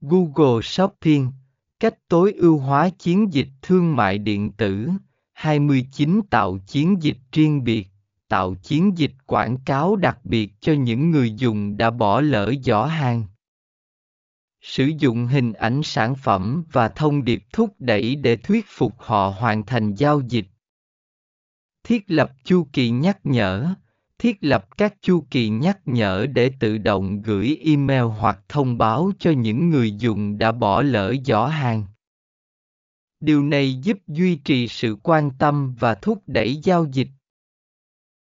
Google Shopping, cách tối ưu hóa chiến dịch thương mại điện tử, 29 tạo chiến dịch riêng biệt, tạo chiến dịch quảng cáo đặc biệt cho những người dùng đã bỏ lỡ giỏ hàng. Sử dụng hình ảnh sản phẩm và thông điệp thúc đẩy để thuyết phục họ hoàn thành giao dịch. Thiết lập chu kỳ nhắc nhở, thiết lập các chu kỳ nhắc nhở để tự động gửi email hoặc thông báo cho những người dùng đã bỏ lỡ giỏ hàng. Điều này giúp duy trì sự quan tâm và thúc đẩy giao dịch